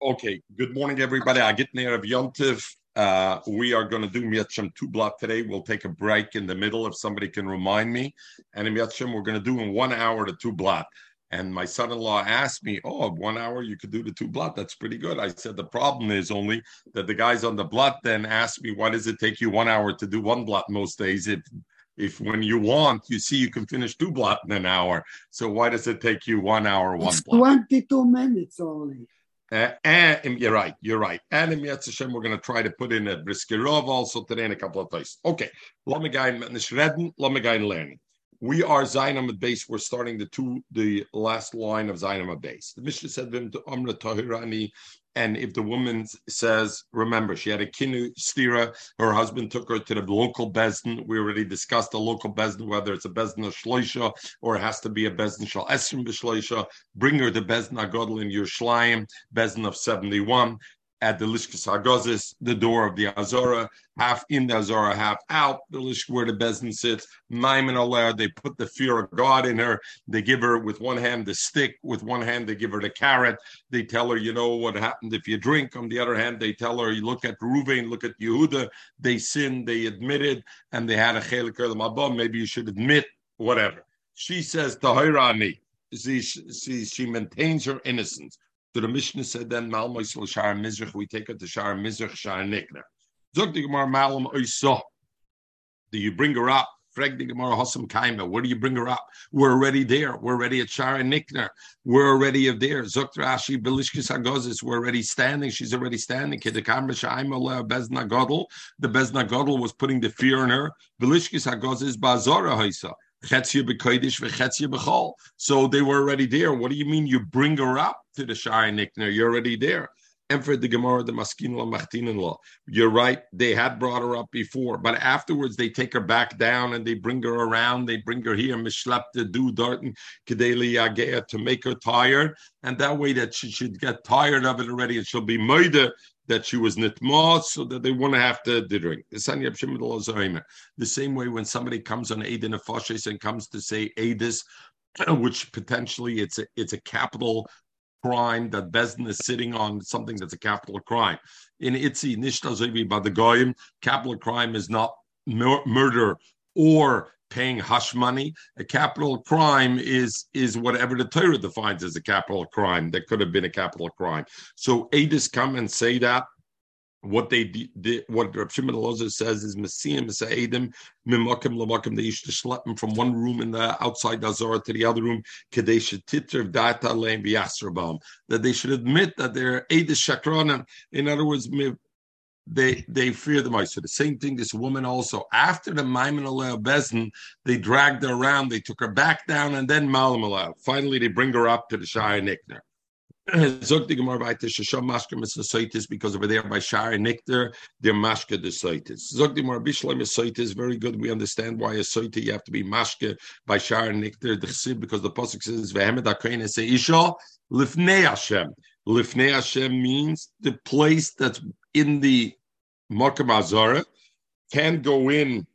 Okay, good morning, everybody. I get near of Yontiv. Uh, we are going to do Miatchem two block today. We'll take a break in the middle if somebody can remind me. And in Miatchem, we're going to do in one hour the two block. And my son-in-law asked me, "Oh, one hour you could do the two blood. That's pretty good." I said, "The problem is only that the guys on the blood then ask me, why does it take you one hour to do one blood most days? If if when you want, you see you can finish two blood in an hour. So why does it take you one hour, one It's block? 22 minutes only. Uh, and you're right, you're right. And in Yetz Hashem, we're going to try to put in a briskerov also today in a couple of times. Okay, let me go and. We are Zainam base. We're starting the two, the last line of Zainam base. The Mishnah said, "Vim to Amra Tahirani." And if the woman says, remember, she had a kinu stira, her husband took her to the local bezin. We already discussed the local bezin, whether it's a bezin of shloisha or it has to be a bezin shal esrim b'shloisha. Bring her to bezin agodl in Yerushalayim, bezdin of seventy one at the Lishkas Hagozis, the door of the Azora, half in the Azora, half out, the Lish where the Bezin sits. Maimon Aleh, they put the fear of God in her. They give her with one hand the stick, with one hand they give her the carrot. They tell her, you know what happened if you drink. On the other hand, they tell her, you look at Ruvain, look at Yehuda. They sinned, they admitted, and they had a chelik above. Maybe you should admit whatever. She says, Tahirani. She, she, she maintains her innocence. So the Mishnah said then Mal Moisel Shar Mizrach, we take it to Shar Mizrach Shar Nikner. Zog the Gemara Malam Oiso. Do you bring her up? Frag the Gemara Hossam Kaima. Where do you bring her up? We're already there. We're already at Shar Nikner. We're already there. Zok Rashi Belishkis Hagozis. We're already standing. She's already standing. Kedekamra Shaima Bezna Godel. The Bezna Godel was putting the fear in her. Belishkis Hagozis Bazora Haisa. So they were already there. What do you mean you bring her up to the Shai Nikner? You're already there. And the Gemara, the Maskin law, Machtinin law, you're right. They had brought her up before, but afterwards they take her back down and they bring her around. They bring her here, Mishlap to do Darton, Kedeli Yagea to make her tired, and that way that she should get tired of it already and she'll be murder that she was nitma, so that they won't have to drink. The same way when somebody comes on Eid in and comes to say Eidis, which potentially it's a it's a capital crime that Bezdin is sitting on something that's a capital crime. In Itzi Nishtazevi by the Goyim, capital crime is not mur- murder or paying hush money. A capital crime is is whatever the Torah defines as a capital crime that could have been a capital crime. So Adis come and say that what they did, what Rav Shimon Elazar says is Messiah Messiadim Mimakim Lamakim. They used to schlep him from one room in the outside Azara to the other room. Kadesh Titr Data Leim V'Yasrabam. That they should admit that they're Adis Shakranim. In other words, they they fear the mice. So the same thing, this woman also, after the Maimon Aleh Bezin, they dragged her around, they took her back down, and then Malam. Finally, they bring her up to the Shire Nikner. Zog the Gemara by Shasham because over there by Shire Nikter, they're Mashka the Saitis. Zog Bishlam is very good. We understand why a Saita you have to be Mashka by Shire Nikter, the because the Pasuk says, Vehemet Akain Isha, Lifnei Hashem. Lifnei Hashem means the place that's in the Makam Azara can go in,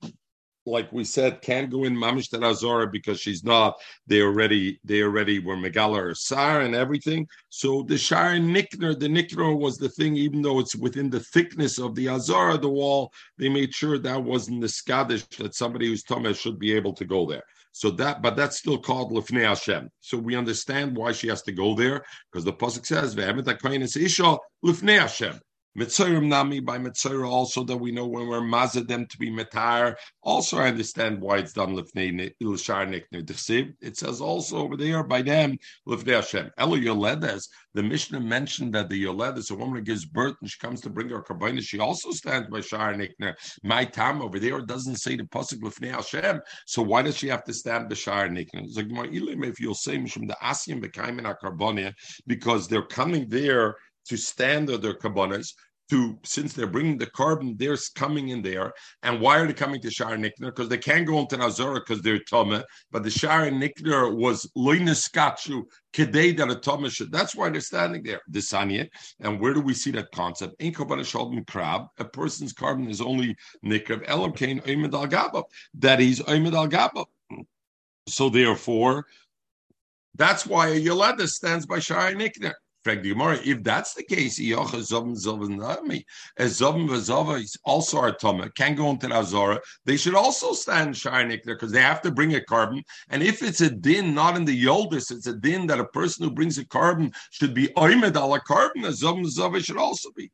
like we said, can't go in Mamish Azara because she's not. They already they already were Megala or Sar and everything. So the Shar Nikner, the Nikner was the thing, even though it's within the thickness of the Azara, the wall, they made sure that wasn't the Skadish that somebody who's Thomas should be able to go there. So that, but that's still called Lifnei Hashem. So we understand why she has to go there because the pasuk says Ve'emet is Isha Lifnei Hashem. Mitzorim Nami by Mitzora also that we know when we're mazad them to be metar. Also, I understand why it's done lifnei ilshar nikner. It says also over there by them lifnei Hashem. Elo Yoledes. The Mishnah mentioned that the Yoledes, a woman who gives birth and she comes to bring her karbanis, she also stands by shar nikner. My time over there doesn't say the pasuk lifnei Hashem. So why does she have to stand by shar nikner? If you'll say the bekaimin because they're coming there to stand on their kabbanas, to since they're bringing the carbon, they're coming in there. And why are they coming to Shar Nikner? Because they can't go into Nazara because they're Tama. But the Shar Nikner was Loinaskachu Kedei that a Tama should. That's why they're standing there. Desanya. And where do we see that concept? In Kabbalah Shalom Krab, a person's carbon is only Nikrav Elam Kain Oymed Al Gaba. That he's Oymed Al Gaba. So therefore, that's why a Yolada stands by Shar Nikner. If that's the case, is also our tuma can go into the Azora. They should also stand shining there because they have to bring a carbon. And if it's a din not in the Yoldis, it's a din that a person who brings a carbon should be oimed ala korban. A zovim zova should also be.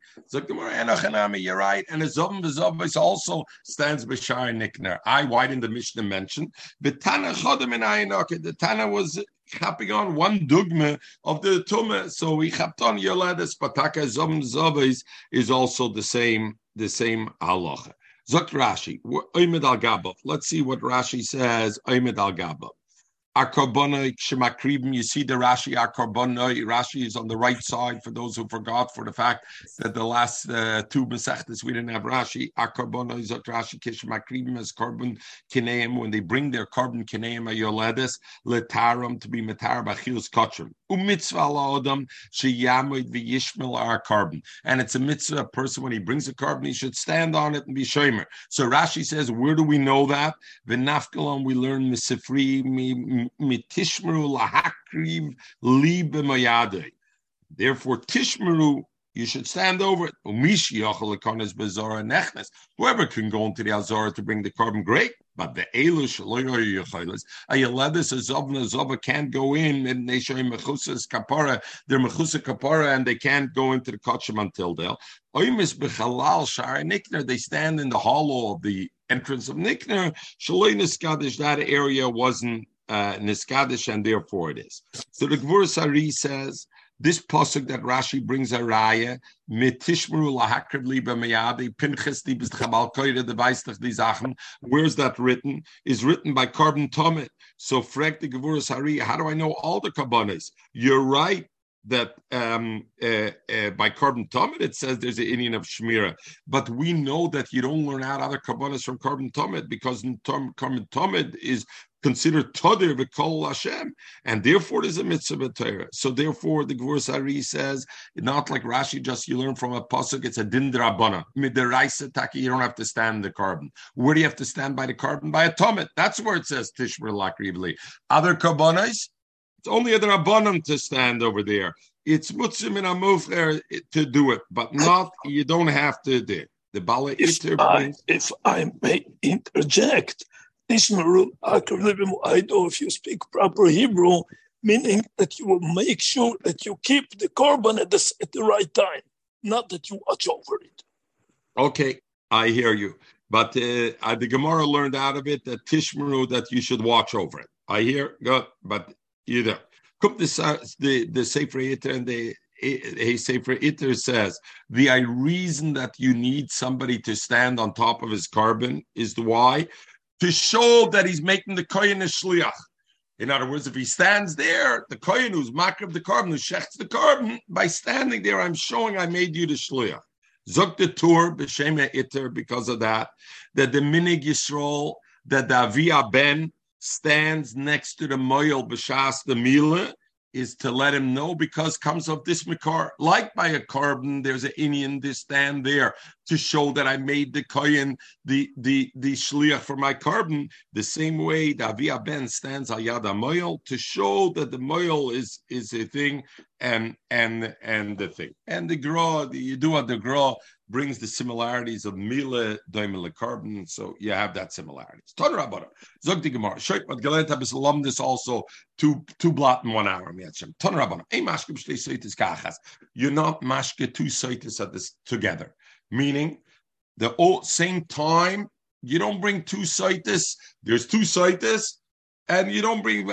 You're right. And a zovim zova also stands b'shai nikner. I why didn't the Mishnah mention? The Tana The Tana was chapping on one dogma of the tumah. So we chapped on yoledes pataka zom zovis is also the same the same halacha. Zok Rashi, Oymed al Gabov. Let's see what Rashi says. Oymed al Gabov. Akarbonoi Shemakribim. You see the Rashi Akarbonoi. Rashi is on the right side for those who forgot for the fact that the last uh, two Masechtas we didn't have Rashi. Akarbonoi Zot Rashi Kishmakribim as carbon kineim when they bring their carbon kineim ayoledes letarum to be metar our carbon. And it's a mitzvah. A person when he brings a carbon, he should stand on it and be shomer. So Rashi says, where do we know that? V'nafkalon we learn misifri mitishmeru lahakriv libe Therefore, tishmeru you should stand over it. Whoever can go into the Azara to bring the carbon, great. But the Elush Ayeledis Azovna Zova can't go in and they show Mechusas Kapara, they're Mechusa Kapara, and they can't go into the Kachim until they'll. Oymis Bechalal Shara Nikner, they stand in the hollow of the entrance of Nikner. Shaloi Niskadish, that area wasn't uh, Niskadish, and therefore it is. So the Gevuras Ari says, this pasuk that Rashi brings a raya mitishmru lahakriv liba meyadi pinchas libes chabal koire devaistach di zachen. Where's that written? Is written by Carbon Tomit. So frek the Gevurah Hari. How do I know all the kabbanis? You're right that um, uh, uh, by carbon tumid it says there's an Indian of Shmira, but we know that you don't learn out other carbonas from carbon tumid because carbon tumid is considered Todir V'Kol Hashem, and therefore it is a mitzvah Torah. So therefore, the Gevuras Ari says, not like Rashi, just you learn from a pasuk, it's a din drabana. Midiraisa taki, you don't have to stand the carbon. Where do you have to stand by the carbon? By a tomit. That's where it says Tishmer Lakrivli. Other carbonas, it's only a drabanan to stand over there. It's mutzim in a mufler to do it, but not, you don't have to do it. The Bala if I, if I may interject, Nishmaru Akarivim Aido, if you speak proper Hebrew, meaning that you will make sure that you keep the carbon at the, at the right time, not that you watch over it. Okay, I hear you. But uh, the Gemara learned out of it that Tishmaru, that you should watch over it. I hear, good, but you know. Come the, the, the Sefer Yitter and the a Sefer Itter says the reason that you need somebody to stand on top of his carbon is the why to show that he's making the kohen a shliach. In other words, if he stands there, the kohen who's makrib the carbon, who shechts the carbon, by standing there, I'm showing I made you the shliach. Zok the tour b'shem iter because of that. That the minig Yisrael, that the Avia Ben stands next to the moil b'shas the mila, is to let him know because comes of this makar. Like by a carbon, there's an Indian to stand there to show that I made the kohen the the the shliach for my carbon. The same way the Avia Ben stands al yad moil to show that the moil is is a thing and and and the thing and the gra the yidua the gra brings the similarities of mila daimila carbon so you have that similarities rabara zog the gemara shoyt but galant habes alumnus also two two blot in one hour miachem ton rabara ei mashke b'shtei soitis kachas you're not mashke two soitis at this together. Meaning the all same time you don't bring two soitis there's two soitis and you don't bring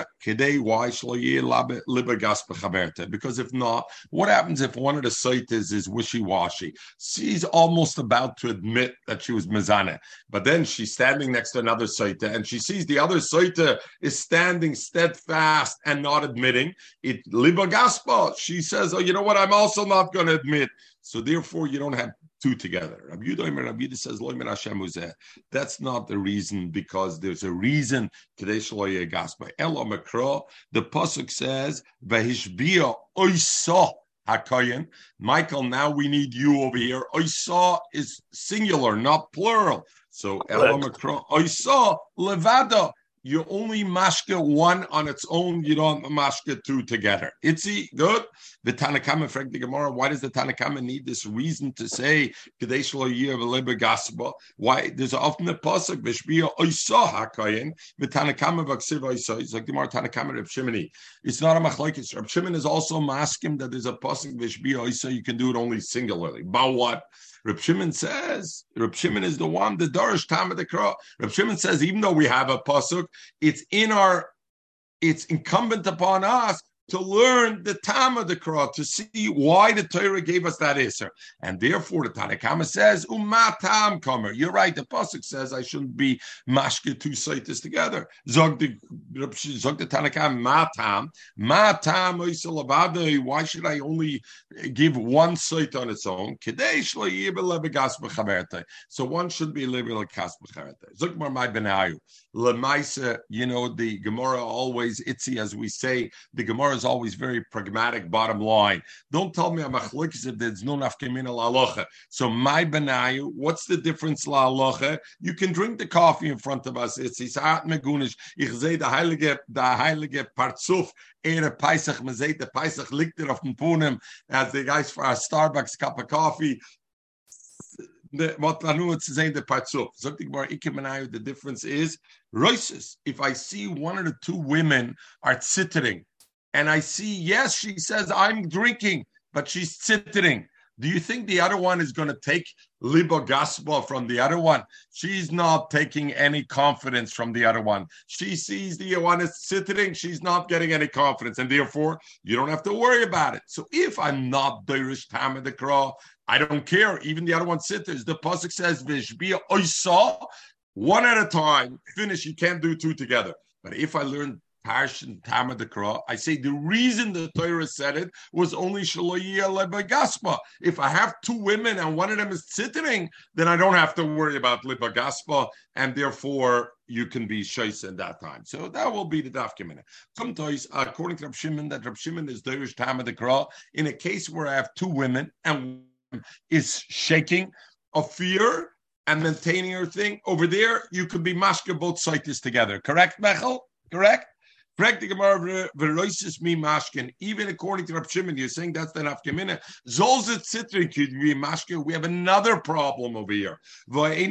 Because if not, what happens if one of the saitas is wishy washy? She's almost about to admit that she was mizana, but then she's standing next to another saita, and she sees the other saita is standing steadfast and not admitting it. Liba gaspa. She says, "Oh, you know what? I'm also not going to admit." So therefore, you don't have two together. Rabbi Yudah, Rabbi Yudah says, Hashem That's not the reason because there's a reason today Shaloye Gaspa. Elo Makro, the Pasuk says, Vahishbia Oisa Hakayin. Michael, now we need you over here. Oisa is singular, not plural. So Elo Makro, Oisa Levada. You only mashka one on its own. You don't mashka two together. Itzi, good. The Tanakama, Frank the Gemara. Why does the Tanakama need this reason to say Kadesh lo gaspa? Why there's often a pasuk Bishbiya oisa hakayin. The Tanakama vaksiv oisa. It's like the Gemara Tanakama Reb Shimoni. It's not a machlekes. Reb Shimon is also masking that there's a pasuk Bishbiya oisa. You can do it only singularly. But what? Reb Shimon says, Reb Shimon is the one, the Darish time of the Kra. Reb Shimon says, even though we have a pasuk, it's in our, it's incumbent upon us to learn the the Quran, to see why the Torah gave us that Isser. And therefore, the Tanakhama says, Umatam Kamer. You're right, the Pasuk says I shouldn't be mashke two saitis together. Zog the, Tanakhama, Matam. Matam, why should I only give one site on its own? So one should be liberal kas Zog mar my benayu. Lemaisa, you know, the Gemara always, itzy, as we say, the Gemara is always very pragmatic, bottom line. Don't tell me I'm a if there's no nafkamina la So my benayu, what's the difference la You can drink the coffee in front of us. It's isat megunish. Ich sehe der heilige, der heilige Parzuf, Ere Peisach, man sieht der Peisach liegt er auf dem Punem, as the guys for a Starbucks cup of coffee, the parzuf. Something more the difference is roises. If I see one of the two women are sitting, and I see, yes, she says I'm drinking, but she's sitting. Do you think the other one is going to take libo gaspa from the other one? She's not taking any confidence from the other one. She sees the one is sitting, she's not getting any confidence, and therefore you don't have to worry about it. So if I'm not Dirish Tam the I don't care. Even the other one sitters. The pasuk says Vishbia Oisa, one at a time. Finish. You can't do two together. But if I learn Parsh and Tamadakra, I say the reason the Torah said it was only Lebagaspa. If I have two women and one of them is sitting, then I don't have to worry about Lebagaspa, and therefore you can be Shaisa in that time. So that will be the Dafkimina. Sometimes, according to Rab Shimon, that Rab Shimon is Derish Tamadakra, in a case where I have two women and is shaking of fear and maintaining her thing. Over there, you could be mashka both sides together. Correct, Mechel? Correct? Even according to Rav Shimon, you're saying that's the nafkamina. Zolzit sitrin could be mashkin. We have another problem over here. We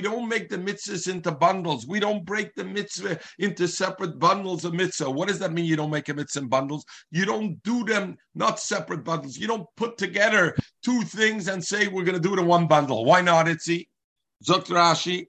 don't make the mitzvahs into bundles. We don't break the mitzvah into separate bundles of mitzvah. What does that mean? You don't make a mitzvah in bundles. You don't do them not separate bundles. You don't put together two things and say we're going to do it in one bundle. Why not? Itzi. Zok Rashi,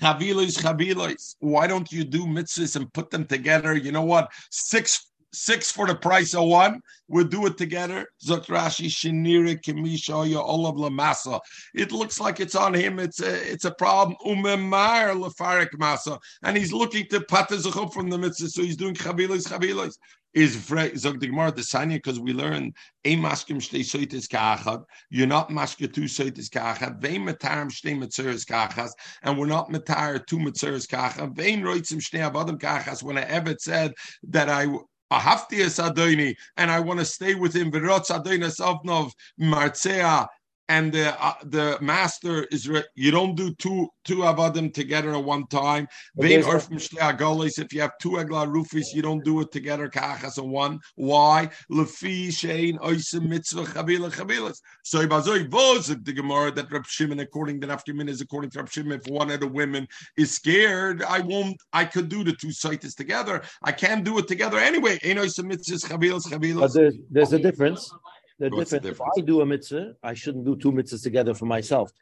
Chavilos, chavilos. Why don't you do mitzvahs and put them together? You know what? Six six for the price of one. We'll do it together. Zotrashi Shinira Kimisha Olav Lamasa. It looks like it's on him. It's a it's a problem. Umemar Lefarik Masa. And he's looking to Patazachop from the mitzvah. So he's doing chavilos, chavilos is zog the Gemara the Sanya because we learn a maskim shtei soitis kachad. You're not masker two soitis kachad. Vein matarim shtei mitzeres kachas, and we're not matar two mitzeres kachad. Vein roitzim shtei avadim kachas. When a evet said that I Ahaftias Adoni, and I want to stay with him. V'rotz Adonis Avnov Martzea and the uh, the master is re- you don't do two two avadim together at one time. Vein or from If you have two egla rufis, you don't do it together kachas one. Why? Lefi shein oisim mitzvah chavila chavilas. So ibazoi was the Gemara that Rab Shimon, according to Nafkimin, is according to Rab Shimon. If one of the women is scared, I won't. I could do the two sites together. I can't do it together anyway. Ein oisim mitzvahs chavilas chavilas. There's a difference the difference, the difference? If I do a mitzvah, I shouldn't do two mitzvahs together for myself.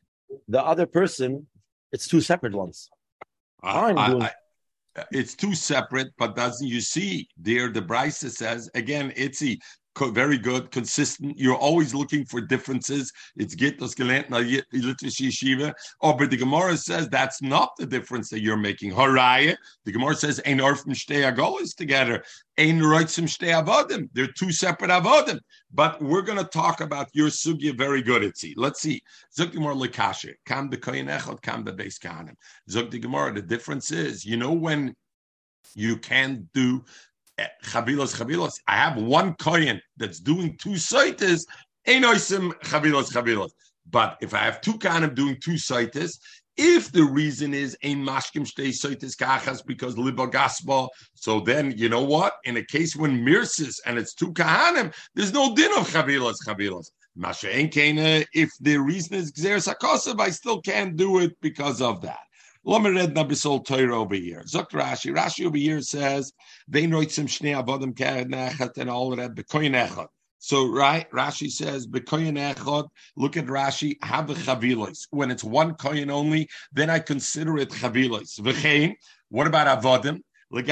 The other person, it's two separate ones. I'm I, doing. I, it's two separate, but doesn't you see there? The Bryce says again, it's very good, consistent. You're always looking for differences. It's das gelernt na yeshiva. Oh, but the Gemara says that's not the difference that you're making. Haraya, the Gemara says ein orfen shtei agolis together. Ein roitzim shtei avodim. They're two separate avodim. But we're going to talk about your sugya very good. See. Let's see. Zuk Gemara lekashe. Kam the koyin echad. Kam the beis kahanim. Zuk the Gemara. The difference is, you know, when you can't do chavilos chavilos. I have one kohen that's doing two saites. Enoisim chavilos chavilos. But if I have two kanim doing two saites, If the reason is ein mashkim shtei soitis kachas because liba gaspa, so then you know what? In a case when mirsis and it's two kahanim, there's no din of chavilas chavilas. Masha if the reason is gzeres hakosav, I still can't do it because of that. Let me read Nabisol Torah over here. Zok Rashi. Rashi over here says, Vein roitzim shnei avodim ka'ed and all that bekoyin echad. So right, Rashi says bekoyin echad. Look at Rashi. Have a chavilos. When it's one koyin only, then I consider it chavilos. V'chein. What about avodim? By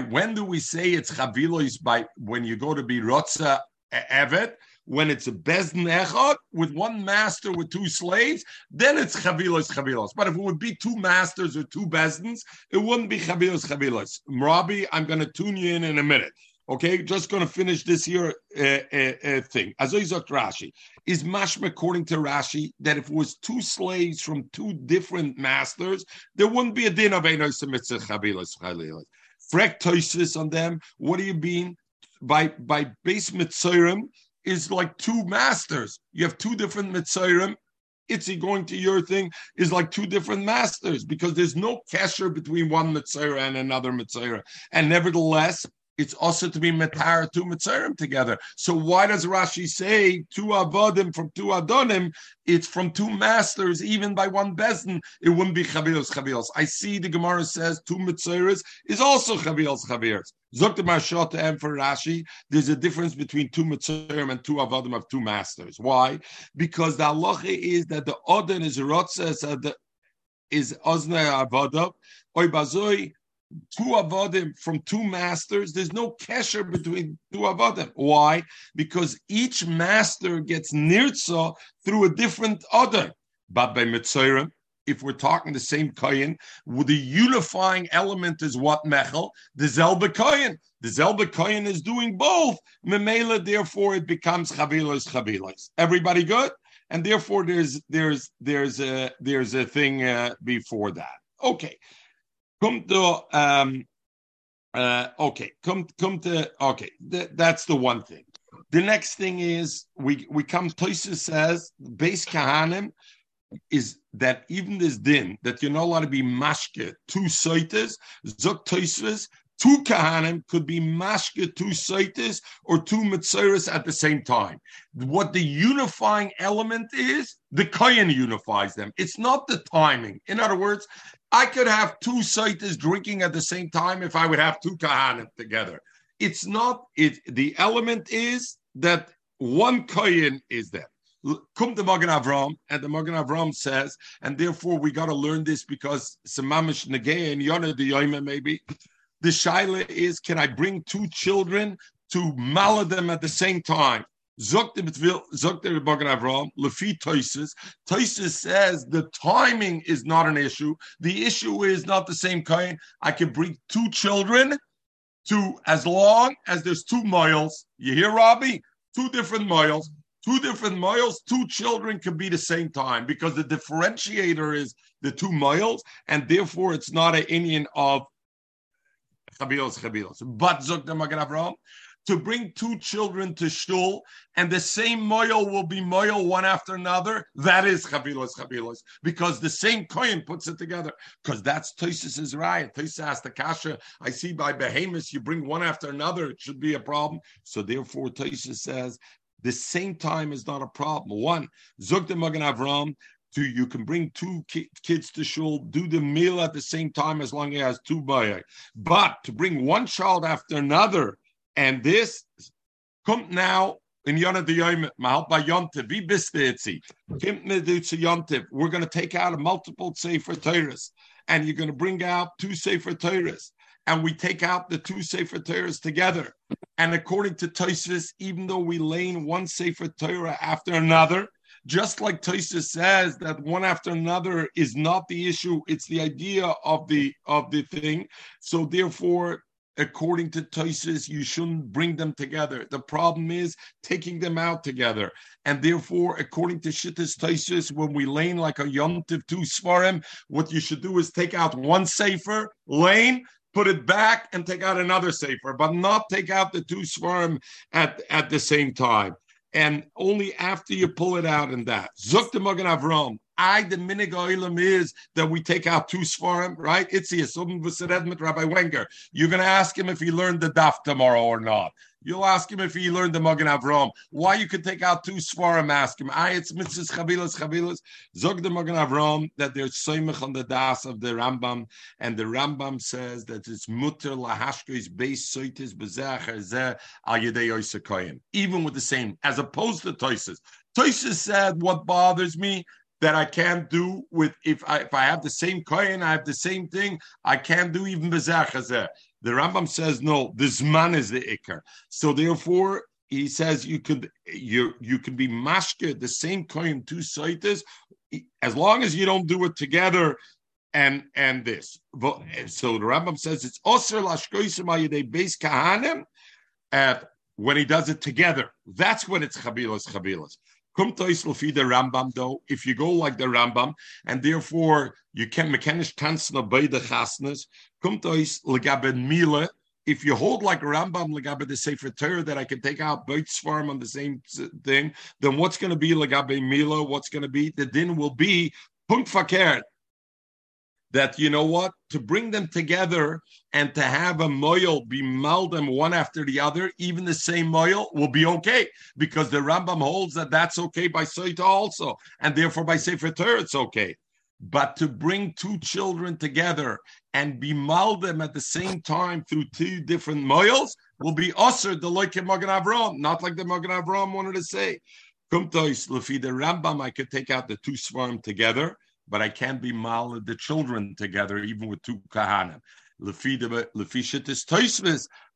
when do we say it's chavilos? By when you go to be rotza evet, when it's a bezdin echad with one master with two slaves, then it's chavilos chavilos. But if it would be two masters or two bezdins, it wouldn't be chavilos chavilos. Mrabi, I'm going to tune you in in a minute. Okay, just going to finish this here uh, uh, uh, thing. Azoizot Rashi is mashma according to Rashi that if it was two slaves from two different masters, there wouldn't be a din of mitzvah chavilos chavilos. Toisis on them. What do you mean by by base mitzorim? is like two masters. You have two different Mitzayrim. Itzi going to your thing is like two different masters because there's no kesher between one Mitzayra and another Mitzayra. And nevertheless, it's also to be metar two mitzarim together. So why does Rashi say two avodim from two adonim? It's from two masters, even by one bezin. It wouldn't be chavios chavios. I see the Gemara says two mitzaris is also chavios chavios. Zokta Marshot and for Rashi, there's a difference between two mitzarim and two avodim of two masters. Why? Because the halacha is that the odin is rotzes uh, is ozna avodah, oy bazoi two avodim from two masters, there's no kesher between two avodim. Why? Because each master gets nirtza through a different other. But by Mitzayrim, if we're talking the same koyin, the unifying element is what mechel, the zelba koyin. The zelba koyin is doing both. Memela, therefore, it becomes chavilas chavilas. Everybody good? And therefore, there's there's there's a there's a thing uh, before that. Okay. Come to um, uh, okay, come come to okay. Th- that's the one thing. The next thing is we we come. Toysa says base kahanim is that even this din that you're not allowed to be mashke two soitas zok toisves two kahanim could be mashke two soitas or two mitziris at the same time. What the unifying element is, the kohen unifies them. It's not the timing. In other words, I could have two saitas drinking at the same time if I would have two kahanim together. It's not it. The element is that one kohen is there. Come to Magen Avram, and the Magen Avram says, and therefore we got to learn this because Samamish Negei and Yonah the maybe. The Shaila is, can I bring two children to mala them at the same time? Zokte Magen Avram, Lefi Toises. Toises says the timing is not an issue. The issue is not the same kind. I can bring two children to as long as there's two miles. You hear, Robbie? Two different miles. Two different miles, two children can be the same time because the differentiator is the two miles, and therefore it's not an Indian of chabilos chabilos. But to bring two children to shul and the same moil will be moil one after another, that is chavilos chavilos, because the same coin puts it together. Because that's Tosis' right. Tosis asked the kasha. I see by behemoths you bring one after another, it should be a problem. So therefore, Tosis says the same time is not a problem. One, Zukta Magan Avram, to you can bring two ki- kids to shul, do the meal at the same time as long as has two bayai. But to bring one child after another and this come now in Yonah the Yom by Yontiv. Yontiv. We're going to take out a multiple Sefer Torahs, and you're going to bring out two Sefer Torahs, and we take out the two Sefer Torahs together. And according to Tosis, even though we lay in one Sefer Torah after another, just like Tosis says that one after another is not the issue, it's the idea of the of the thing. So therefore, according to Tosis, you shouldn't bring them together. The problem is taking them out together. And therefore, according to Shittis Tosis, when we lane like a Yomtiv two Svarim, what you should do is take out one safer, lane, put it back, and take out another safer, but not take out the two Svarim at, at the same time. And only after you pull it out and that. Zuk the Magen Avram. I the minig oilam is that we take out two svarim, right? It's V'Sered Rabbi Wenger. You're going to ask him if he learned the daf tomorrow or not. You'll ask him if he learned the Magen Avram. Why you could take out two svarim? Ask him. I it's mitzvahs chavilas chavilas. Zog the Magen Avram that there's soimach on the das of the Rambam, and the Rambam says that it's mutter lahashkes beis soitis bezecher zeh al yedei Even with the same, as opposed to Toises. Toises said, "What bothers me that I can't do with if I if I have the same coin, I have the same thing. I can't do even bezachazeh. The Rambam says no. This man is the ikar. So therefore, he says you could you you can be mashke the same coin two sites as long as you don't do it together. And and this. So the Rambam says it's osir lashkoisim base kahanim at when he does it together. That's when it's chabilas chabilas. Kumtois will feed the Rambam though. If you go like the Rambam, and therefore you can mechanisch tanzen by the chasnas, Kumtois legabe mila. If you hold like Rambam legabe the Sefer Torah that I can take out both farm on the same thing, then what's going to be legabe mila? What's going to be the din will be punkt fakert that you know what to bring them together and to have a moil be them one after the other, even the same moil will be okay because the Rambam holds that that's okay by Saita also, and therefore by Sefer Torah it's okay. But to bring two children together and be them at the same time through two different moils will be usher the like Magen Avram, not like the Magen Avram wanted to say. Kumtois lefi the Rambam, I could take out the two swarm together but I can't be mal the children together, even with two kahanim.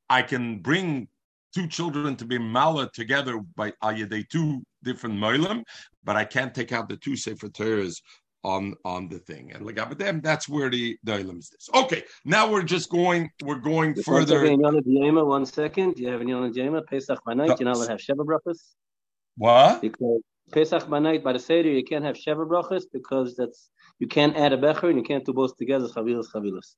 I can bring two children to be mala together by ayade two different moilim, but I can't take out the two sefer Torahs on on the thing. And like them, that's where the dilemma is. This. Okay, now we're just going. We're going Just further. One second, Do you have any on the Pesach by night? You're not allowed to have sheva brachas. What? Because Pesach by night by the Seder, you can't have Sheva brachas because that's you can't add a becher and you can't do both together. Chavilas, chavilas.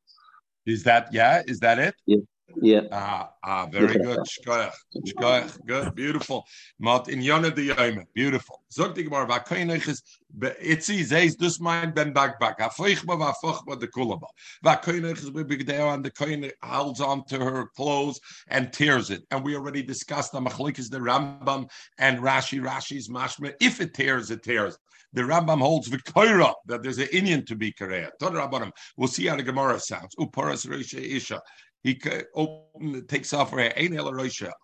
Is that yeah? Is that it? Yeah. Yeah. Ah, ah, very good. Shkoyach. Shkoyach. Good. Beautiful. Mat in Yonah the Yom. Beautiful. Zog die Gemara, vakoinich is, itzi zeis dus mein ben backback. Afoichba vafochba de kulaba. Vakoinich is bibigdeo and the koin holds on to her clothes and tears it. And we already discussed the machlikis, the Rambam and Rashi. Rashi's mashma. If it tears, it tears. The Rambam holds Vikoira that there's an Indian to be Korea. We'll see how the Gemara sounds. Uparas Reisha Isha he open, takes off her hair.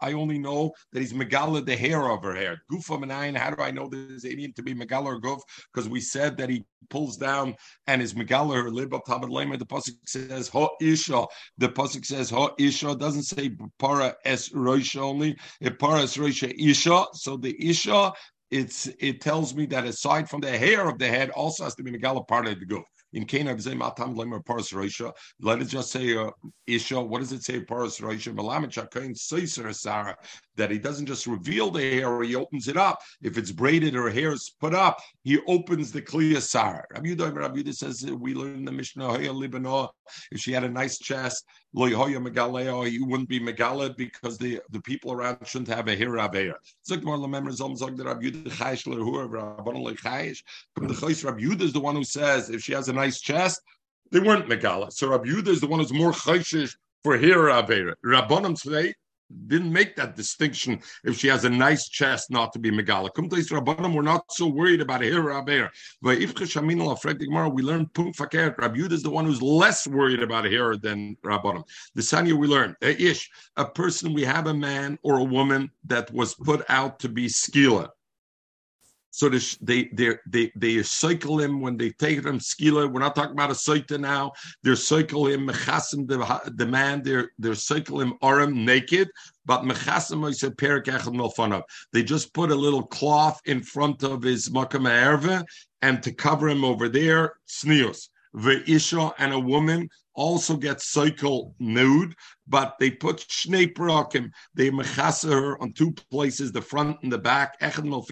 I only know that he's Megala the hair of her hair. Gufa Menayin, how do I know this alien to be Megala or Guf? Because we said that he pulls down and is Megala her lib up Tabad Lema. The Pasuk says Ho Isha. The Pasuk says Ho Isha. doesn't say Para Es Roisha only. It Para Es Roisha Isha. So the Isha, it's it tells me that aside from the hair of the head, also has to be Megala part of the Guf. In Roisha, let it just say uh, Isha. What does it say Paras Seiser Sarah that he doesn't just reveal the hair he opens it up. If it's braided or hair is put up, he opens the Kliya Sarah. Rabbi Yudah, Rabbi Yudah says we learn the Mishnah if she had a nice chest, Loyhoya Megaleo, you wouldn't be Megala because the, the people around shouldn't have a hair Rabbi Yudah Chayish Lehuah Rabbanon Lechayish. But the Chayis Rabbi Yudah is the one who says if she has a nice chest, they weren't Megala. So Rabbi Yudah is the one who's more chayshish for hair Rabbeira. Rabbanim say didn't make that distinction if she has a nice chest not to be megala. We're not so worried about hair raber. We learn punk fakert. Rabbi is the one who's less worried about hair than Rabbanim. The Sanya we learn ish a person we have a man or a woman that was put out to be skila. So they they they they cycle him when they take him skila. We're not talking about a soita now. They're cycle him mechasim the the man. They're they're cycle him aram naked. But mechasim I said perik They just put a little cloth in front of his makam erva and to cover him over there. Snius. The isha and a woman also get cycle nude, but they put shnei parakim, they mechasa her on two places, the front and the back, shakula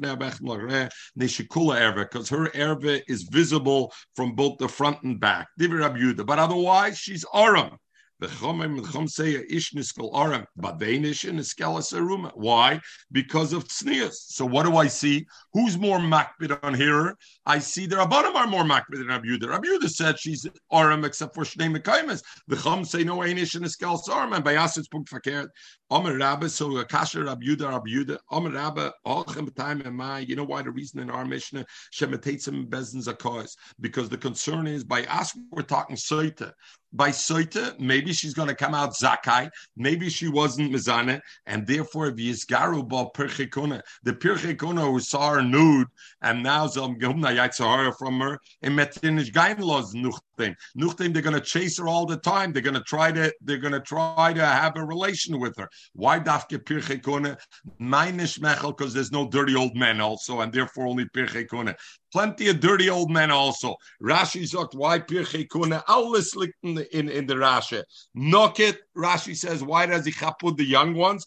erva, because her erva is visible from both the front and back. But otherwise, she's aram. The chom say ish niskal aram, but they nish in aruma. Why? Because of tznius. So what do I see? Who's more makbid on here? I see the Rabbanim are more makbid than Rabbi Yehuda. Rabbi Yehuda said she's aram except for shnei mekaymes. The chom say no ish in iskal aram, and by us it's punk fakert. Omer Rabba, so Kasha Rabbi Yehuda, Rabbi Yehuda, Omer Rabba, Olchem time and my. You know why the reason in our Mishnah Shemetatzim Bezin Zakos because the concern is by us we're talking Soita by Soita, maybe she's going to come out Zakai, maybe she wasn't Mizana, and therefore Vizgaru Pirchikuna. The Pirchikuna who saw her nude and now Zom Gehumna Yaitsahara from her, and Metinish Gainlos Nuchtim. Nuchtim, they're going to chase her all the time. They're going to try to, they're going to try to have a relation with her. Why Dafke Pirchikuna? Meinish Mechel, because there's no dirty old men also, and therefore only Pirchikuna plenty of dirty old men also. Rashi sagt, why Pirchei Kuna? Alles in, in, in the Rashi. Knock it. Rashi says, why does he chapud the young ones?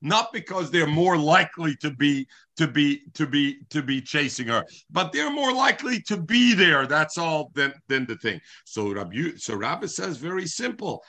Not because they're more likely to be to be to be to be chasing her, but they're more likely to be there. That's all than than the thing. So Rabbi so Rabbi says very simple.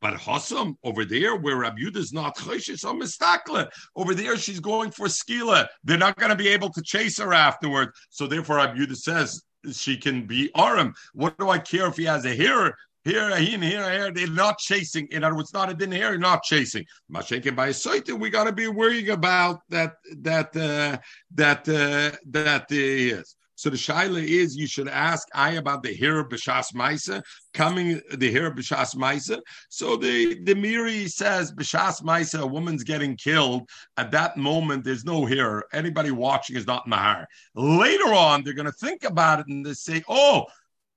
But Hossam over there, where Rabbi is not choshish on mistakla, over there she's going for skila. They're not going to be able to chase her afterward. So therefore, Rabbi says she can be aram. What do I care if he has a hair? Here, here, here, here, they're not chasing. In other words, not a din here, not chasing. Mashenke by we got to be worrying about that, that, uh, that, uh, that uh, is. So the shaila is you should ask I about the hira b'shas ma'isa coming the hira b'shas ma'isa. So the the Miri says b'shas ma'isa a woman's getting killed at that moment. There's no hira. Anybody watching is not mahar. Later on, they're going to think about it and they say, oh,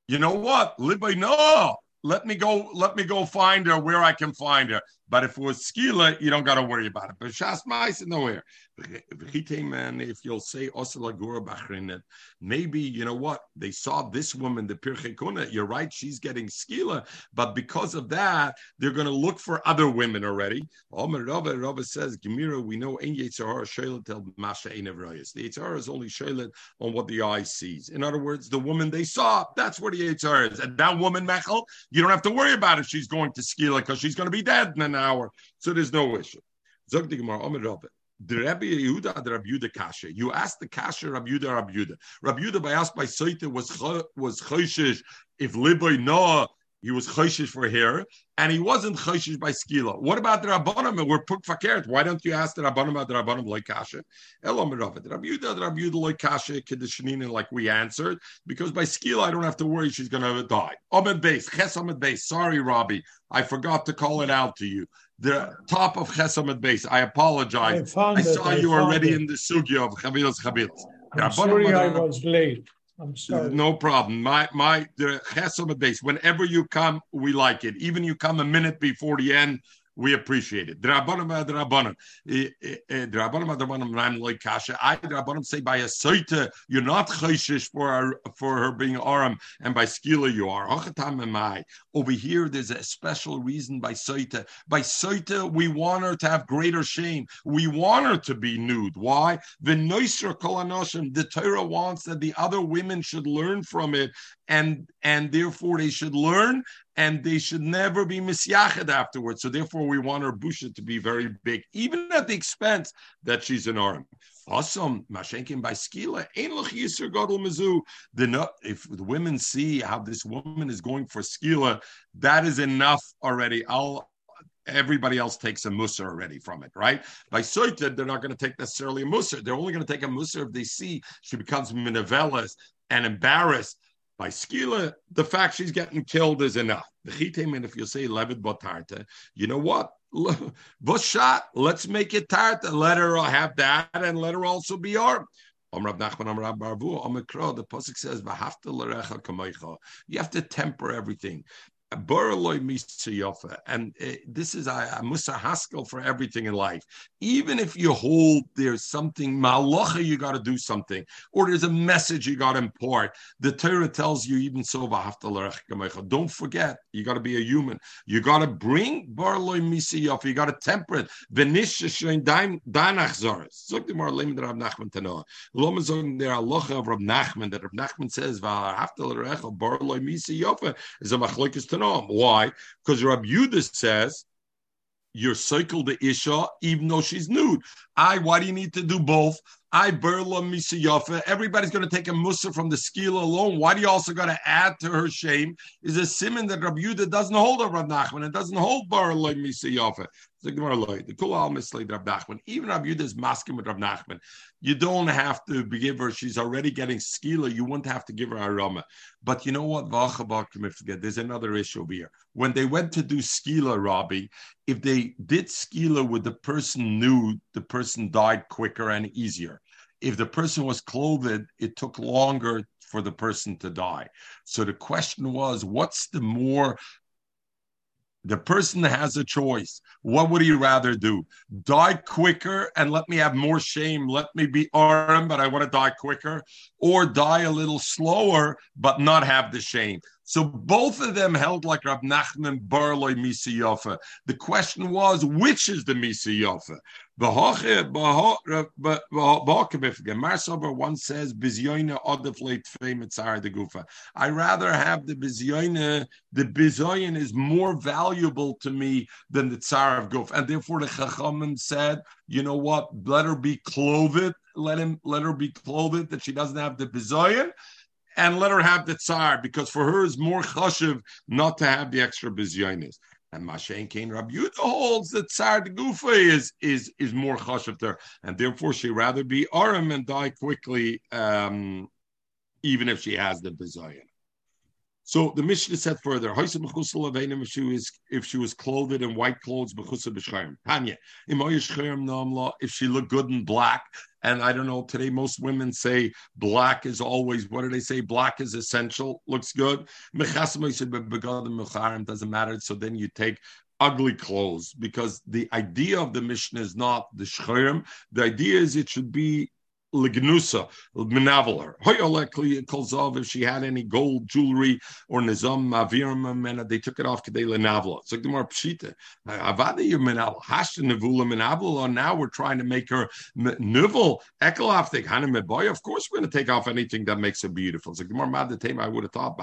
you know what, libay no. Let me go. Let me go find her where I can find her. But if it was skila, you don't got to worry about it. But shas ma'isa nowhere man, if you'll say maybe you know what they saw this woman, the Pirchekuna. You're right, she's getting skila, but because of that, they're going to look for other women already. Omer Rava, Rava says, Gemira, we know Ein Yitzhar Shailet tel Masha Ein. The Yitzhar is only Shailet on what the eye sees. In other words, the woman they saw, that's where the Yitzhar is. And that woman, Mechel, you don't have to worry about if she's going to skila because she's going to be dead hour. So there's no issue. Zog the Gemara, Omer Rava. The Rabbi Yehuda, the Rabbi Yehuda Kasha. You asked the Kasha, Rabbi Yehuda, Rabbi Yehuda. Rabbi Yehuda, by asked by Soita, was was Choshish if Liboy Noah he was choshish for hair, and he wasn't choshish by skila. What about the rabbanim? We're put fakert. Why don't you ask the rabbanim about the rabbanim like kasha? Elam Ravid. Rabbi Yehuda, Rabbi Yehuda like kasha kedushninin like we answered because by skila I don't have to worry she's going to die. Ahmed base, ches Ahmed base. Sorry, Robbie, I forgot to call it out to you the top of Chesamet base. I apologize. I, I saw it, you I already it. in the sugya of Chavilas Chavilas. I'm sorry I was late. I'm sorry. No problem. My my the base. Whenever you come, we like it. Even you come a minute before the end, we appreciate it. I say by a soita, you're not chayshish for her, for her being aram, and by skila you are. Over here, there's a special reason by soita. By soita, we want her to have greater shame. We want her to be nude. Why? The noisra kolanoshim. The Torah wants that the other women should learn from it, and and therefore they should learn and they should never be misyached afterwards. So therefore, we want her busha to be very big, even at the expense that she's an arm. Awesome, mashenkin by skila. Loch yisur gadol mizu. If the women see how this woman is going for skila, that is enough already. I'll everybody else takes a musa already from it, right? By soita, they're not going to take necessarily a musa. They're only going to take a musa if they see she becomes minavelas and embarrassed by skila, the fact she's getting killed is enough. And if you say levid botarta, you know what? shot. let's make it tarta. Let her have that and let her also be armed. The pasuk says, You have to temper everything. And uh, this is a, musa haskell for everything in life. Even if you hold there's something malacha, you got to do something, or there's a message you got to impart. The Torah tells you even so. Don't forget, you got to be a human. You got to bring barloy misiyofa. You got to temper it. Venish danach zoris. Zog the more lim Rav Nachman tanoah. Loma zog der alocha of Rav Nachman that Rav Nachman says barloy misiyofa is a machlokes know. Why? Because Rabbi Yudas says you're cycle the Isha even though she's nude. I, why do you need to do both? I Berla Misa Everybody's going to take a musa from the skill alone. Why do you also got to add to her shame? Is a simon that Rabbi Yudah doesn't hold of Rav Nachman and doesn't hold Berla Misa the Gemara the Al Misled Rav Nachman. Even Rav Yudah is masking with Rav Nachman. You don't have to give her. She's already getting skila. You won't have to give her aroma. But you know what? There's another issue here. When they went to do skila, Robbie, if they did skila with the person nude, the person died quicker and easier. If the person was clothed, it took longer for the person to die. So the question was, what's the more the person has a choice. What would he rather do? Die quicker and let me have more shame. Let me be armed, but I want to die quicker, or die a little slower, but not have the shame. So both of them held like Rab Nachman Barloy Misiyofa. The question was, which is the Misiyofa? Mar Sober once says, Bizyoina odefle tfei mitzar de gufa. I rather have the Bizyoina, the Bizyoin is more valuable to me than the Tsar of Guf. And therefore the Chachamim said, you know what, let her be clothed, let him let her be clothed, that she doesn't have the Bizyoin and let her have the tsar because for her is more chashiv not to have the extra bizyonis. And Mashen Kain Rabbi Yudah holds that Tsar the Gufa is is is more chashiv there, and therefore she rather be Aram and die quickly, um, even if she has the bizayin. So the Mishnah said further, if she was clothed in white clothes, Tanya, if she looked good in black, and I don't know, today most women say black is always, what do they say? Black is essential, looks good. Doesn't matter. So then you take ugly clothes because the idea of the mission is not the shchayim. The idea is it should be Lignusa, Menaveler. Kolzov, if she had any gold jewelry or Nizam Maviram, and they took it off Kadei Lenavla. It's like the more Pshita. Avada Menavel, Hashta Nevula Menavla, now we're trying to make her Nivel, Ekalaftik, Hanameboy. Of course, we're going to take off anything that makes her beautiful. It's like the more Mad I would have thought,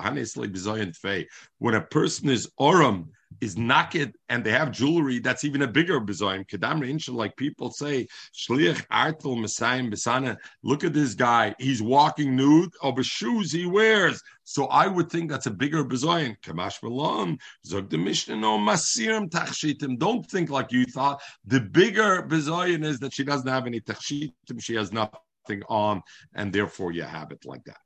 when a person is Oram, is naked and they have jewelry, that's even a bigger bizayin. Kedam like people say, Shliach Artel Messiah Besana, look at this guy. He's walking nude of the shoes he wears. So I would think that's a bigger bizayin. Kamash Malam, Zog the Mishnah, no Masirim Tachshitim. Don't think like you thought. The bigger bizayin is that she doesn't have any Tachshitim, she has nothing on, and therefore you have it like that.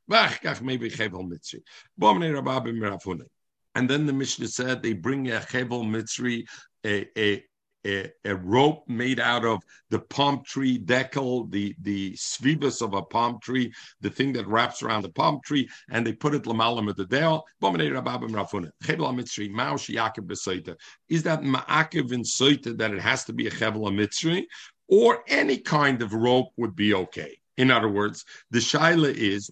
And then the Mishnah said they bring a chevel mitzri, a, a, a, a, rope made out of the palm tree decal, the the svibus of a palm tree, the thing that wraps around the palm tree, and they put it lamalam at the dale. Is that ma'akev in soita that it has to be a chevel mitzri, or any kind of rope would be okay? In other words, the shaila is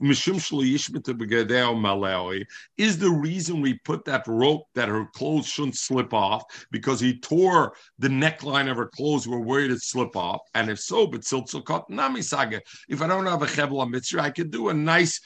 is the reason we put that rope that her clothes shouldn't slip off because he tore the neckline of her clothes. We're worried it slip off, and if so, but tziltzukot namisaga. If I don't have a chevla mitzvah, I could do a nice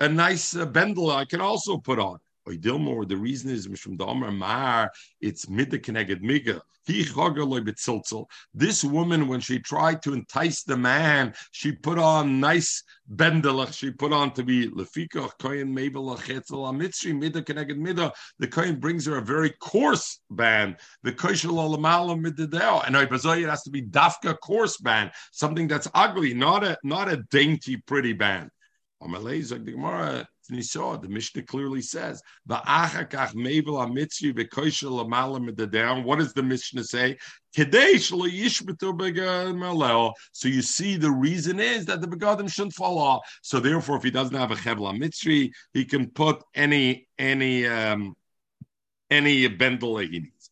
a nice uh, bendel I can also put on. Dilmor, the reason is the Omer Mar, it's midda connected miga. This woman, when she tried to entice the man, she put on nice bendelach. She put on to be lefika koyin mabel amitri midda connected midda. The koyin brings her a very coarse band. The koishal olamala middadeo, and it has to be dafka coarse band, something that's ugly, not a not a dainty pretty band. The Gemara the Mishnah clearly says, What does the Mishnah say? So you see, the reason is that the begadim shouldn't fall off. So therefore, if he doesn't have a chevla mitzri, he can put any any um, any bendel he needs.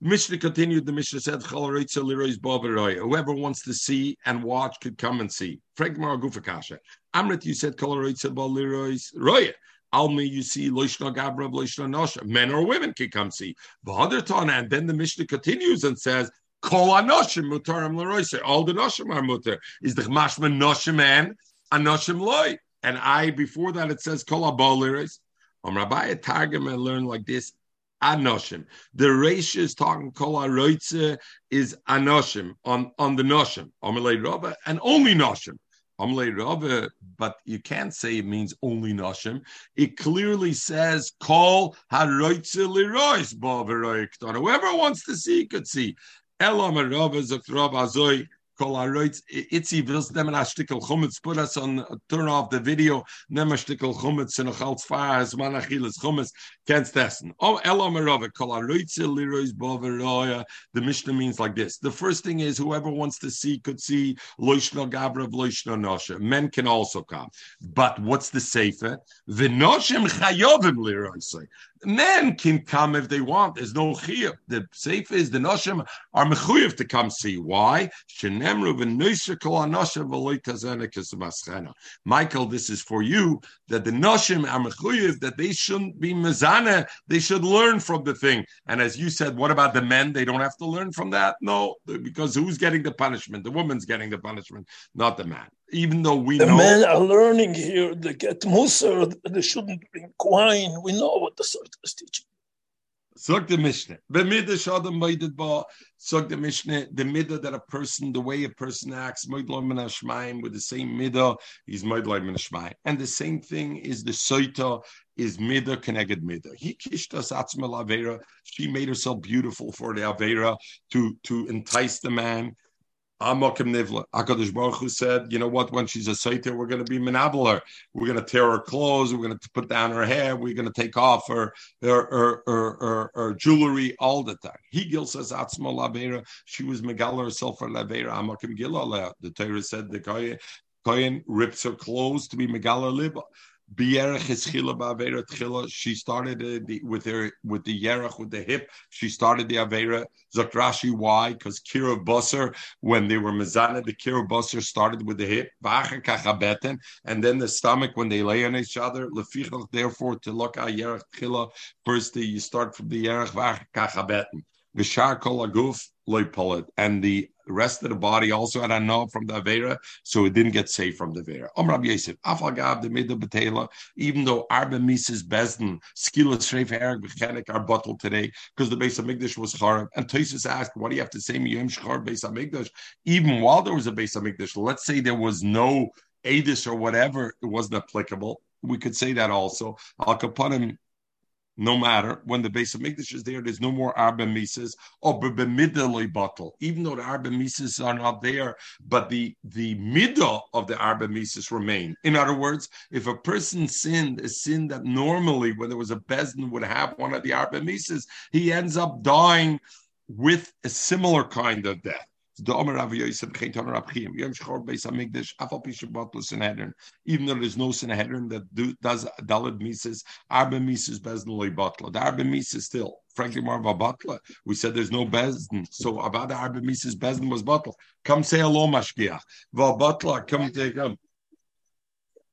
Mishnah continued. The Mishnah said, "Whoever wants to see and watch could come and see." Frank Maragufakasha. Amrit, you said, "Roya." Almi, you see Loishna Gabra, Loishna Nosha. Men or women can come see. And then the Mishnah continues and says, Kol Anoshim Mutarim Leroise. All the Noshim are Mutar. Is the Mashman Noshim and Anoshim Loy. And I, before that, it says Kol Aboliris. Um Rabbi Targum, I learned like this. Anoshim. The Reish is talking Kol Aroitze is Anoshim on, on the Noshim. Amalei Rabba, and only Noshim but you can't say it means only Nashim. It clearly says, call Whoever wants to see could see. Elam Itzi wills them a shtickle chumetz. Put us on uh, turn off the video. Nem a shtickle chumetz in a chaltz fire as man achilas chumetz can't testen. Oh Elam Rava Kol Haroitz Lirois Boveroya. The Mishnah means like this. The first thing is whoever wants to see could see Loishna Gabrav Loishna Nosha. Men can also come. But what's the sefer? V'noshim chayovim liroisay. Men can come if they want. There's no chiyuv. The safe is the noshim are mechuyev to come see. Why? Michael, this is for you that the noshim are mechuyev that they shouldn't be mezana. They should learn from the thing. And as you said, what about the men? They don't have to learn from that. No, because who's getting the punishment? The woman's getting the punishment, not the man even though we the know men are learning here, they get Musar, they shouldn't drink wine. We know what the Sort is teaching. Sag the Mishnah. The Mishnah, the midah that a person, the way a person acts, with the same midah, he's And the same thing is the soita, is midah connected midah. He kishtas atzmal avera. She made herself beautiful for the avera to to entice the man. Amakim Nivla. Hakadosh Baruch Hu said, "You know what? When she's a saiter, we're going to be menabler. We're going to tear her clothes. We're going to put down her hair. We're going to take off her her, her, her, her, jewelry all the time." Higil says, "Atzma lavera." She was megala herself for lavera. Amakim Gila. The Torah said the kohen rips her clothes to be megala liba. She started uh, the, with her with the yerach with the hip. She started the avera. Zakrashi why? Because kira busser when they were mezana, the kira busser started with the hip. And then the stomach when they lay on each other. Therefore, to look at yerach first, you start from the yerach v'achakachabeten. V'shar kol aguf and the rest of the body also had a no from the Avera, so it didn't get saved from the Avera. Om Rabbi Yosef, Afagav the Midah Betela, even though Arba Mises Bezdin, Skila Shreif Herg Bechenik are bottled today, because the base of Migdash was Charab. And Toisus asked, what do you have to say, Miyim Shchar base of Migdash? Even while there was a base of Migdash, let's say there was no Adis or whatever, it wasn't applicable. We could say that also. Al Kapanim no matter when the base of Mikdash is there, there's no more Arba Mises oh, or Bemiddeloi bottle, even though the Arba Mises are not there, but the, the middle of the Arba Mises remain. In other words, if a person sinned a sin that normally, when there was a Bezdin, would have one of the Arba Mises, he ends up dying with a similar kind of death. The. Even though there's no Sanhedrin that do, does Dalad Mises, Arba Mises Bezdin Loy Botla. The Arba Mises still, frankly, Marva of a Botla. We said there's no Bezdin, so about the Arba Mises Bezdin was Botla. Come say hello, Mashgiach. Va Botla, come take him.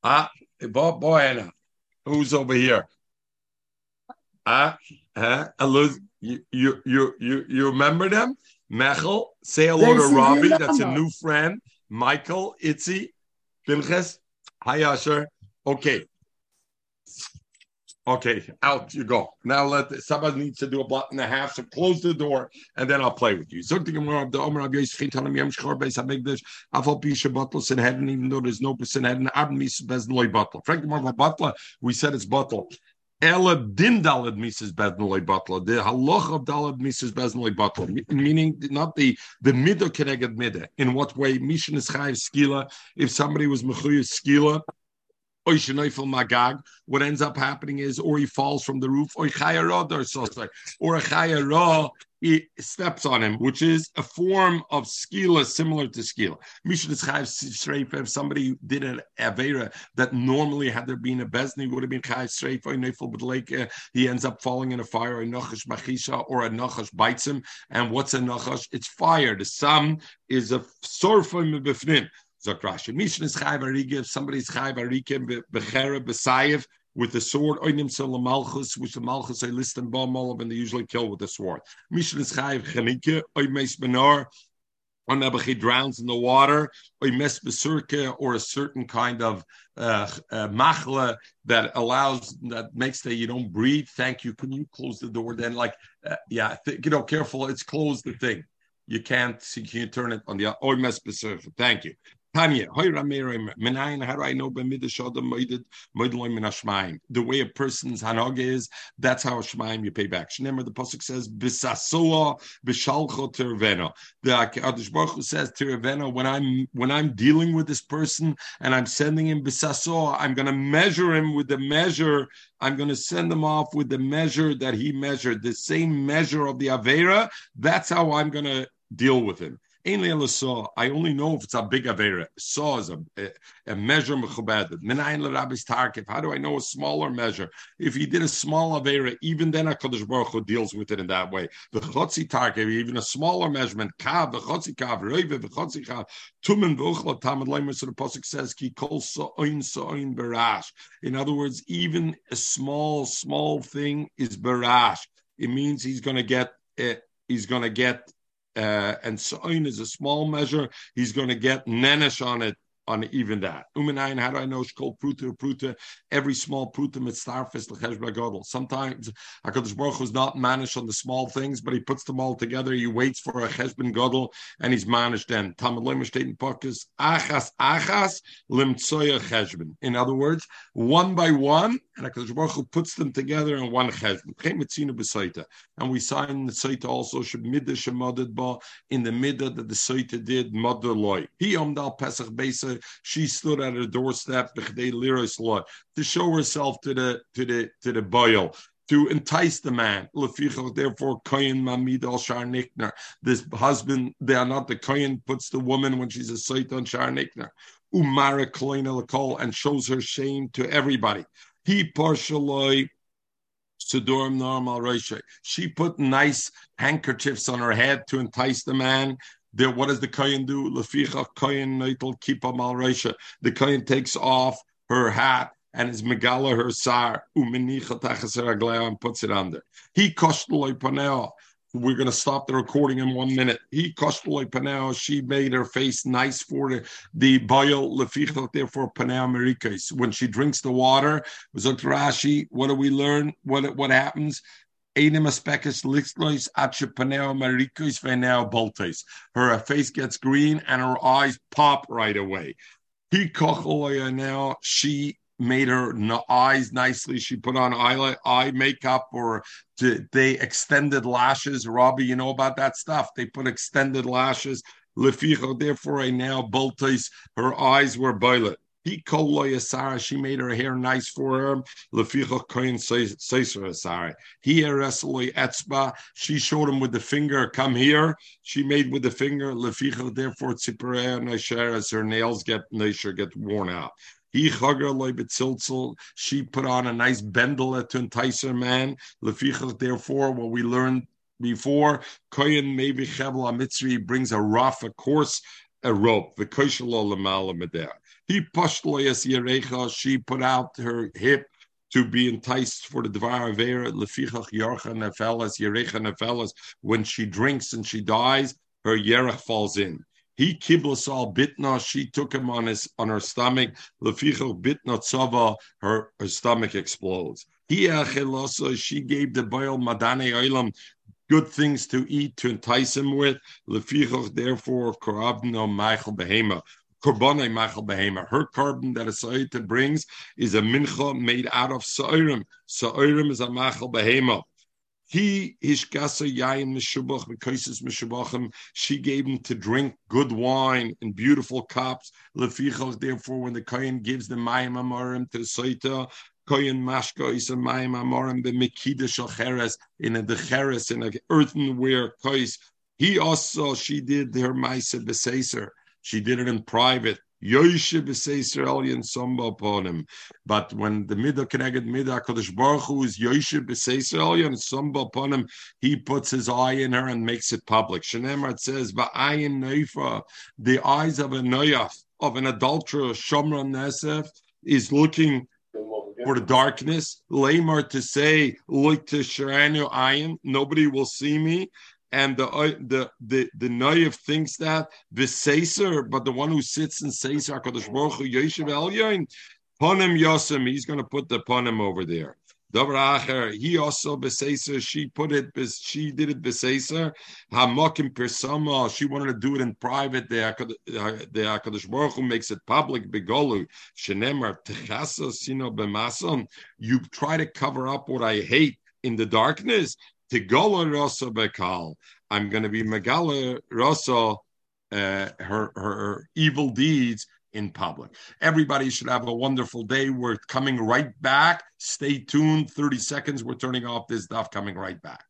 Ah, boy, Anna, who's over here? Ah, huh? You, you, you, you, you remember them? Mechel, say hello to Robbie. That's a new friend. Michael, Itzi, Pinchas. Hi, Asher. Okay. Okay, out you go. Now let the, somebody needs to do a block and a half, so close the door, and then I'll play with you. So make this I've hope you should bottles in heaven, even though there's no percent heaven, Frank more of a butler, we said it's bottle. Ella din dalad mises beznolay butler. The halach of dalad mises beznolay butler, meaning not the the middle connected midah. In what way? Mishin is chayiv skila. If somebody was mechuyev skila, magag. What ends up happening is, or he falls from the roof, or or a chayara he steps on him, which is a form of skila similar to skila. If somebody did an avera that normally had there been a bezni would have been chayv streifa but like he ends up falling in a fire, a nachash machisha or a nachash bites him. And what's a nachash? It's fire. The sum is a sorfa befnim. Zakrashi. Mishnah is chayv arige. If somebody's chayv arike bechera besayev with the sword, oinim sel malchus, which the malchus they list all of, and they usually kill with the sword. Mishnah is chayv chanike, oy meis benar, he drowns in the water, or mes besurke, or a certain kind of uh, uh, machla that allows that makes that you don't breathe. Thank you. Can you close the door? Then, like, uh, yeah, th- you know, careful. It's closed the thing. You can't. You can't turn it on the or mes besurke. Thank you. How do I know The way a person's hanog is, that's how shemaim you pay back. Shnemer, the pasuk says, "Bisasoa b'shalcho tervena." The Kadosh Baruch Hu says tervena when I'm when I'm dealing with this person and I'm sending him bisasoa, I'm going to measure him with the measure. I'm going to send him off with the measure that he measured, the same measure of the avera. That's how I'm going to deal with him. I only know if it's a big avera. Saw is a, a, a measure mechubadet. How do I know a smaller measure? If he did a small avera, even then Hakadosh Baruch Hu deals with it in that way. The chotzi tarkev, even a smaller measurement. Kav, the chotzi kav, reive, the chotzi kav. Tumen v'uchla tamad leimer. So the pasuk says ki kol so'oin so'oin barash. In other words, even a small small thing is barash. It means he's going to get. Uh, he's going to get uh, and soin is a small measure. He's going to get nenish on it on even that. Uminayin, how do I know shkol pruta pruta? Every small pruta mitzarfis l'chesh. Sometimes Hakadosh Baruch is not managed on the small things, but he puts them all together. He waits for a cheshbon gadol, and he's managed them. Talmud leimishtaten pokus achas achas limtsoya cheshbon. In other words, one by one, and Hakadosh Baruch puts them together in one cheshbon. And we sign the saita also shemida shemadid ba in the midah that the saita did mother. He omdal pesach she stood at her doorstep to show herself to the to the to the boil to entice the man. Therefore, Mamid al Shar Nikner. This husband, they are not the Kohen, puts the woman when she's a site on Shar Nikner. Umara Kloin and shows her shame to everybody. He partially Sidurm normal She put nice handkerchiefs on her head to entice the man. There, what does the kohen do? Leficha kohen neitel kipa malreisha. The kohen takes off her hat and is megala her sar umenicha tachas and puts it under. He koshtloy paneo. We're going to stop the recording in one minute. He koshtloy paneo. She made her face nice for the the boil leficha therefore paneo merikais. When she drinks the water, Rashi, what do we learn? What what happens? Her face gets green and her eyes pop right away. Now she made her eyes nicely. She put on eye, eye makeup or they extended lashes. Robbie, you know about that stuff. They put extended lashes. Therefore, I now boltais. Her eyes were violet. He called Sarah. She made her hair nice for etzba. She showed him with the finger. Come here. She made with the finger. Therefore, as her nails get get worn out. He She put on a nice bendel to entice her man. Therefore, what we learned before, koyin maybe chevel mitzri brings a rough, a coarse, a rope. The koshalo lemala medeh. He pashloyas yerecha. She put out her hip to be enticed for the Dvar Avera, Lefichach Yarcha Nefelas, Yerecha Nefelas. When she drinks and she dies, her Yerech falls in. He kiblas al bitna. She took him on his on her stomach. Lefichach bitna tzava. Her her stomach explodes. He achelosa. She gave the boil madane oilam good things to eat to entice him with. Lefichach therefore korabno meichel behema. Korbanai Machal Behema. Her korban that a Sa'ita brings is a mincha made out of Sa'irim. Sa'irim is a Machal Behema. He ishkasa yayin mishubach v'koises mishubachim. She gave him to drink good wine in beautiful cups. Lefichach. Therefore, when the kohen gives the mayim amorim to the soita, kohen mashka is a mayim amorim b'mekida shal in a decheres in a earthenware kois. He also she did her ma'isa b'seiser. She did it in private. Yoshe and Samba upon him. But when the middle connected midah Kodesh Baruch Hu is Yoshe b'seisrael and Samba upon him, he puts his eye in her and makes it public. Shenemar it says, "Va'ayin neifa," the eyes of a noyaf of an adulterer, Shomron Nesef, is looking for the darkness. Lamar to say, look to Sharanu Ayin, nobody will see me and the uh, the the the Noyev thinks that the Seser, but the one who sits and says Hakadosh Baruch Hu Yeshiv Elyon, Ponim Yosem, he's going to put the Ponim over there. Davar he also beseser. She put it. She did it beseser. Hamokim persama. She wanted to do it in private. The Hakadosh Baruch Hu makes it public. Begolu shenemar techasa sino b'mason. You try to cover up what I hate in the darkness. Tigola Rosa Bekal. I'm going to be Megala Rosa, uh, her, her evil deeds in public. Everybody should have a wonderful day. We're coming right back. Stay tuned. 30 seconds. We're turning off this stuff, coming right back.